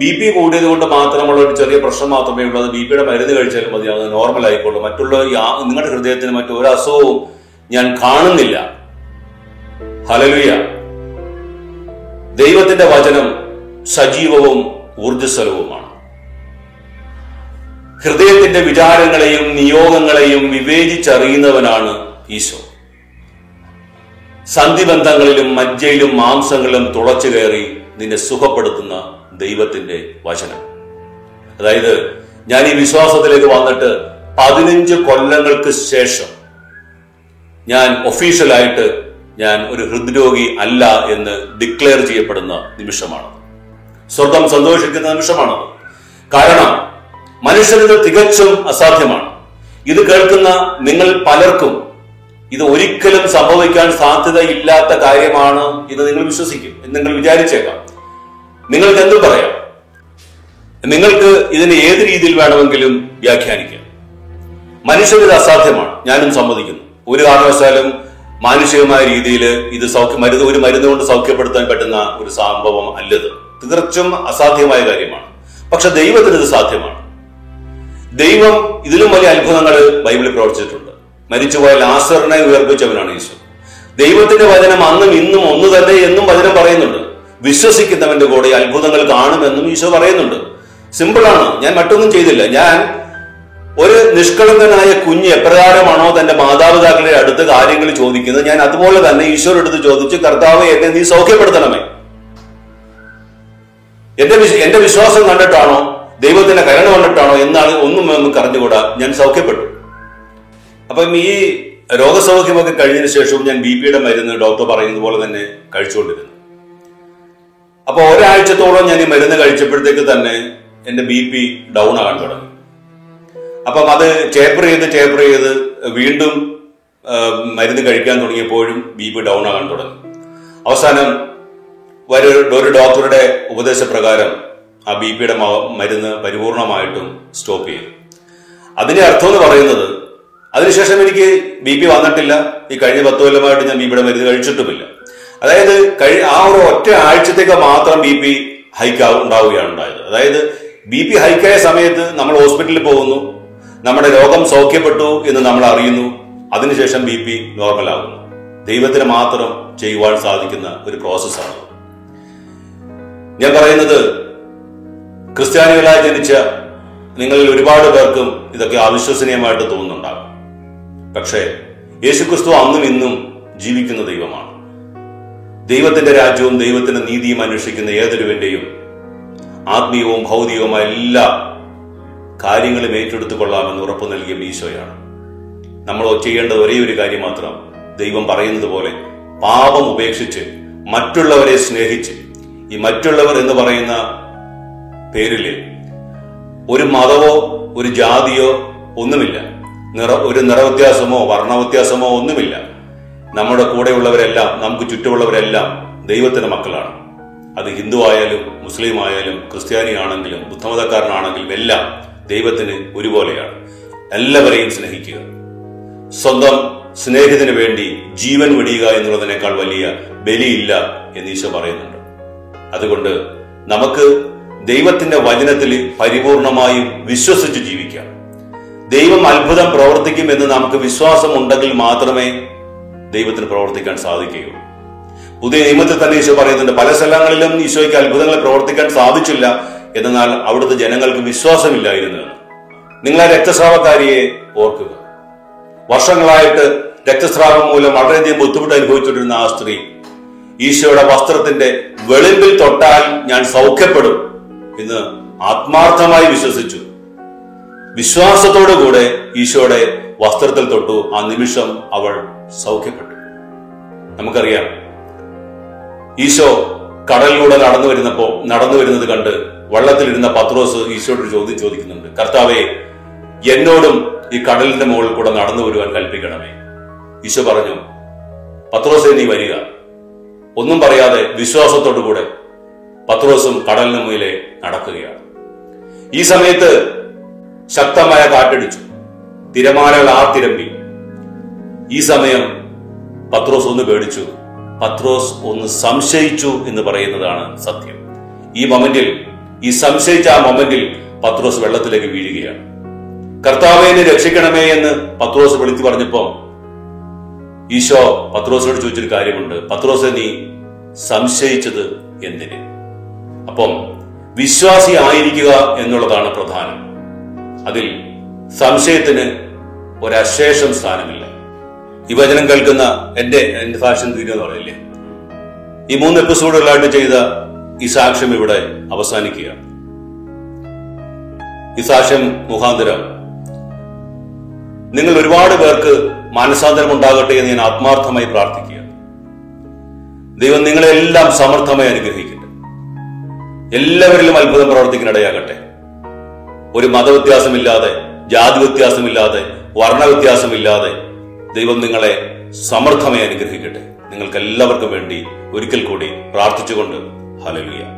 ബി പി കൂടിയത് കൊണ്ട് മാത്രമുള്ള ഒരു ചെറിയ പ്രശ്നം മാത്രമേ ഉള്ളൂ. അത് ബി പിയുടെ മരുന്ന് കഴിച്ചാലും മതി. അത് നോർമൽ ആയിക്കോളൂ. മറ്റുള്ള നിങ്ങളുടെ ഹൃദയത്തിന് മറ്റൊരു അസുഖവും ഞാൻ കാണുന്നില്ല. ഹലലുയ ദൈവത്തിന്റെ വചനം സജീവവും ഊർജസ്വലവുമാണ് ഹൃദയത്തിന്റെ വിചാരങ്ങളെയും നിയോഗങ്ങളെയും വിവേചിച്ചറിയുന്നവനാണ് ഈശോ. സന്ധിബന്ധങ്ങളിലും മജ്ജയിലും മാംസങ്ങളിലും തുളച്ചു കയറി നിന്നെ സുഖപ്പെടുത്തുന്ന ദൈവത്തിന്റെ വചനം. അതായത് ഞാൻ ഈ വിശ്വാസത്തിലേക്ക് വന്നിട്ട് പതിനഞ്ച് കൊല്ലങ്ങൾക്ക് ശേഷം ഞാൻ ഒഫീഷ്യലായിട്ട് ഞാൻ ഒരു ഹൃദ്രോഗി അല്ല എന്ന് ഡിക്ലെയർ ചെയ്യപ്പെടുന്ന നിമിഷമാണ് സ്വർഗം സന്തോഷിക്കുന്ന നിമിഷമാണത്. കാരണം മനുഷ്യനിത് തികച്ചും അസാധ്യമാണ്. ഇത് കേൾക്കുന്ന നിങ്ങൾ പലർക്കും ഇത് ഒരിക്കലും സംഭവിക്കാൻ സാധ്യതയില്ലാത്ത കാര്യമാണ് എന്ന് നിങ്ങൾ വിശ്വസിക്കും നിങ്ങൾ വിചാരിച്ചേക്കാം. നിങ്ങൾക്ക് എന്ത് പറയാം. നിങ്ങൾക്ക് ഇതിനെ ഏത് രീതിയിൽ വേണമെങ്കിലും വ്യാഖ്യാനിക്കാം. മനുഷ്യരിത് അസാധ്യമാണ്. ഞാനും സമ്മതിക്കുന്നു. ഒരു കാരണവശാലും മാനുഷികമായ രീതിയിൽ ഇത് സൗഖ്യ മരുന്ന് ഒരു മരുന്ന് കൊണ്ട് സൗഖ്യപ്പെടുത്താൻ പറ്റുന്ന ഒരു സംഭവം അല്ലത്. തികച്ചും അസാധ്യമായ കാര്യമാണ്. പക്ഷെ ദൈവത്തിന് ഇത് സാധ്യമാണ്. ദൈവം ഇതിലും വലിയ അത്ഭുതങ്ങൾ ബൈബിളിൽ പ്രവർത്തിച്ചിട്ടുണ്ട്. മരിച്ചുപോയ ലാസറിനെ ഉയർപ്പിച്ചവനാണ് ഈശോ ദൈവത്തിന്റെ വചനം അന്നും ഇന്നും ഒന്ന് തന്നെ എന്നും വചനം പറയുന്നുണ്ട്. വിശ്വസിക്കുന്നവന്റെ കൂടെ അത്ഭുതങ്ങൾ കാണുമെന്നും ഈശോ പറയുന്നുണ്ട്. സിമ്പിളാണ്. ഞാൻ മറ്റൊന്നും ചെയ്തില്ല. ഞാൻ ഒരു നിഷ്കളങ്കനായ കുഞ്ഞ് എപ്രകാരമാണോ തന്റെ മാതാപിതാക്കളുടെ അടുത്ത് കാര്യങ്ങൾ ചോദിക്കുന്നത്? ഞാൻ അതുപോലെ തന്നെ ഈശോയുടെ അടുത്ത് ചോദിച്ച് കർത്താവ് എന്നെ നീ സൗഖ്യപ്പെടുത്തണമേ? എന്റെ എന്റെ വിശ്വാസം കണ്ടിട്ടാണോ ദൈവത്തിന്റെ കരുണ കണ്ടിട്ടാണോ എന്നാണ് ഒന്നും നമുക്ക് അറിഞ്ഞുകൂടാ. ഞാൻ സൗഖ്യപ്പെട്ടു. അപ്പം ഈ രോഗസൗഖ്യമൊക്കെ കഴിഞ്ഞതിന് ശേഷവും ഞാൻ ബി പിയുടെ മരുന്ന് ഡോക്ടർ പറയുന്നത് പോലെ തന്നെ കഴിച്ചുകൊണ്ടിരുന്നു. അപ്പൊ ഒരാഴ്ചത്തോളം ഞാൻ ഈ മരുന്ന് കഴിച്ചപ്പോഴത്തേക്ക് തന്നെ എന്റെ ബി പി ഡൗൺ ആകാൻ തുടങ്ങി. അപ്പം അത് ചേപ്പർ ചെയ്ത് ചേപ്പർ ചെയ്ത് വീണ്ടും മരുന്ന് കഴിക്കാൻ തുടങ്ങിയപ്പോഴും ബി പി ഡൗൺ ആകാൻ തുടങ്ങി. അവസാനം ഒരു ഒരു ഡോക്ടറുടെ ഉപദേശപ്രകാരം ആ ബി പിയുടെ മരുന്ന് പരിപൂർണമായിട്ടും സ്റ്റോപ്പ് ചെയ്തു. അതിന്റെ അർത്ഥം എന്ന് പറയുന്നത് അതിനുശേഷം എനിക്ക് ബി പി വന്നിട്ടില്ല. ഈ കഴിഞ്ഞ പത്ത് കൊല്ലമായിട്ട് ഞാൻ ബി പിയുടെ മരുന്ന് കഴിച്ചിട്ടുമില്ല. അതായത് കഴി ആ ഒരു ഒറ്റ ആഴ്ചത്തേക്ക് മാത്രം ബി പി ഹൈക്ക് ഉണ്ടാവുകയാണ് ഉണ്ടായത്. അതായത് ബി പി ഹൈക്കായ സമയത്ത് നമ്മൾ ഹോസ്പിറ്റലിൽ പോകുന്നു. നമ്മുടെ രോഗം സൗഖ്യപ്പെട്ടു എന്ന് നമ്മൾ അറിയുന്നു. അതിനുശേഷം ബി പി നോർമൽ ആകുന്നു ദൈവത്തിന് മാത്രം ചെയ്യുവാൻ സാധിക്കുന്ന ഒരു പ്രോസസ്സാണ് ഞാൻ പറയുന്നത് ക്രിസ്ത്യാനികളായി ജനിച്ച നിങ്ങളിൽ ഒരുപാട് പേർക്കും ഇതൊക്കെ അവിശ്വസനീയമായിട്ട് തോന്നുന്നുണ്ടാകും. പക്ഷേ യേശുക്രിസ്തു അന്നും ഇന്നും ജീവിക്കുന്ന ദൈവമാണ്. ദൈവത്തിന്റെ രാജ്യവും ദൈവത്തിന്റെ നീതിയും അന്വേഷിക്കുന്ന ഏതൊരുവന്റെയും ആത്മീയവും ഭൗതികവുമായ എല്ലാ കാര്യങ്ങളും ഏറ്റെടുത്തു കൊള്ളാമെന്ന് ഉറപ്പു നൽകിയ ഈശോയാണ് നമ്മൾ ചെയ്യേണ്ട ഒരേ ഒരു കാര്യം മാത്രം. ദൈവം പറയുന്നത് പോലെ പാപം ഉപേക്ഷിച്ച് മറ്റുള്ളവരെ സ്നേഹിച്ച്. ഈ മറ്റുള്ളവർ എന്ന് പറയുന്ന പേരിൽ ഒരു മതമോ ഒരു ജാതിയോ ഒന്നുമില്ല. നിറ ഒരു നിറവ്യത്യാസമോ വർണവ്യത്യാസമോ ഒന്നുമില്ല. നമ്മുടെ കൂടെയുള്ളവരെല്ലാം നമുക്ക് ചുറ്റുമുള്ളവരെല്ലാം ദൈവത്തിന്റെ മക്കളാണ്. അത് ഹിന്ദു ആയാലും മുസ്ലിം ആയാലും ക്രിസ്ത്യാനി ആണെങ്കിലും ബുദ്ധമതക്കാരനാണെങ്കിലും എല്ലാം ദൈവത്തിന് ഒരുപോലെയാണ്. എല്ലാവരെയും സ്നേഹിക്കുക. സ്വന്തം സ്നേഹത്തിന് വേണ്ടി ജീവൻ വെടിയുക എന്നുള്ളതിനേക്കാൾ വലിയ ബലിയില്ല എന്ന് ഈശോ പറയുന്നുണ്ട്. അതുകൊണ്ട് നമുക്ക് ദൈവത്തിന്റെ വചനത്തിൽ പരിപൂർണമായും വിശ്വസിച്ച് ജീവിക്കാം. ദൈവം അത്ഭുതം പ്രവർത്തിക്കും എന്ന് നമുക്ക് വിശ്വാസം ഉണ്ടെങ്കിൽ മാത്രമേ ദൈവത്തിന് പ്രവർത്തിക്കാൻ സാധിക്കുകയുള്ളൂ. പുതിയ നിയമത്തിൽ തന്നെ ഈശോ പറയുന്നുണ്ട് പല സ്ഥലങ്ങളിലും ഈശോയ്ക്ക് അത്ഭുതങ്ങളെ പ്രവർത്തിക്കാൻ സാധിച്ചില്ല. എന്നാൽ അവിടുത്തെ ജനങ്ങൾക്ക് വിശ്വാസമില്ലായിരുന്നു. ആ രക്തസ്രാവക്കാരിയെ ഓർക്കുക. വർഷങ്ങളായിട്ട് രക്തസ്രാവം മൂലം വളരെയധികം ബുദ്ധിമുട്ട് അനുഭവിച്ചുകൊണ്ടിരുന്ന ആ സ്ത്രീ ഈശോയുടെ വസ്ത്രത്തിന്റെ വെളിമ്പിൽ തൊട്ടാൽ ഞാൻ സൗഖ്യപ്പെടും എന്ന് ആത്മാർത്ഥമായി വിശ്വസിച്ചു. വിശ്വാസത്തോടു കൂടെ ഈശോയുടെ വസ്ത്രത്തിൽ തൊട്ടു. ആ നിമിഷം അവൾ സൗഖ്യപ്പെട്ടു. നമുക്കറിയാം ഈശോ കടലിലൂടെ നടന്നു വരുന്നപ്പോ നടന്നു വരുന്നത് കണ്ട് വള്ളത്തിലിരുന്ന പത്രോസ് ഈശോയോട് ചോദ്യം ചോദിക്കുന്നുണ്ട്. കർത്താവെ എന്നോടും ഈ കടലിന്റെ മുകളിൽ കൂടെ നടന്നു വരുവാൻ കൽപ്പിക്കണമേ. ഈശോ പറഞ്ഞു പത്രോസെ നീ വരിക. ഒന്നും പറയാതെ വിശ്വാസത്തോടു കൂടെ പത്രോസും കടലിന് മുയിലെ നടക്കുകയാണ്. ഈ സമയത്ത് ശക്തമായ കാറ്റടിച്ചു. തിരമാലകൾ ആ തിരമ്പി ഈ സമയം പത്രോസ് ഒന്ന് പേടിച്ചു. പത്രോസ് ഒന്ന് സംശയിച്ചു എന്ന് പറയുന്നതാണ് സത്യം. ഈ മൊമെന്റിൽ ഈ സംശയിച്ച ആ മൊമെന്റിൽ പത്രോസ് വെള്ളത്തിലേക്ക് വീഴുകയാണ്. കർത്താവേനെ രക്ഷിക്കണമേ എന്ന് പത്രോസ് വിളിച്ചു പറഞ്ഞപ്പോ ഈശോ പത്രോസിനോട് ചോദിച്ചൊരു കാര്യമുണ്ട്. പത്രോസ് നീ സംശയിച്ചത് എന്തിന്? അപ്പം വിശ്വാസി ആയിരിക്കുക എന്നുള്ളതാണ് പ്രധാനം. അതിൽ സംശയത്തിന് ഒരശേഷം സ്ഥാനമില്ല. ഈ വചനം കേൾക്കുന്ന എന്റെ എന്റെ ഫാഷൻ പറയില്ലേ? ഈ മൂന്ന് എപ്പിസോഡുകളായിട്ട് ചെയ്ത ഈ സാക്ഷ്യം ഇവിടെ അവസാനിക്കുകയാണ്. ഈ സാക്ഷ്യം മുഖാന്തരം. നിങ്ങൾ ഒരുപാട് പേർക്ക് മാനസാന്തരം ഉണ്ടാകട്ടെ എന്ന് ഞാൻ ആത്മാർത്ഥമായി പ്രാർത്ഥിക്കുക ദൈവം നിങ്ങളെല്ലാം സമർത്ഥമായി അനുഗ്രഹിക്കട്ടെ. എല്ലാവരിലും അത്ഭുതം പ്രവർത്തിക്കാനിടയാകട്ടെ ഒരു മതവ്യത്യാസമില്ലാതെ ജാതി വ്യത്യാസമില്ലാതെ വർണവ്യത്യാസമില്ലാതെ ദൈവം നിങ്ങളെ സമർത്ഥമായി അനുഗ്രഹിക്കട്ടെ. നിങ്ങൾക്ക് എല്ലാവർക്കും വേണ്ടി ഒരിക്കൽ കൂടി പ്രാർത്ഥിച്ചുകൊണ്ട് ഹലലുയ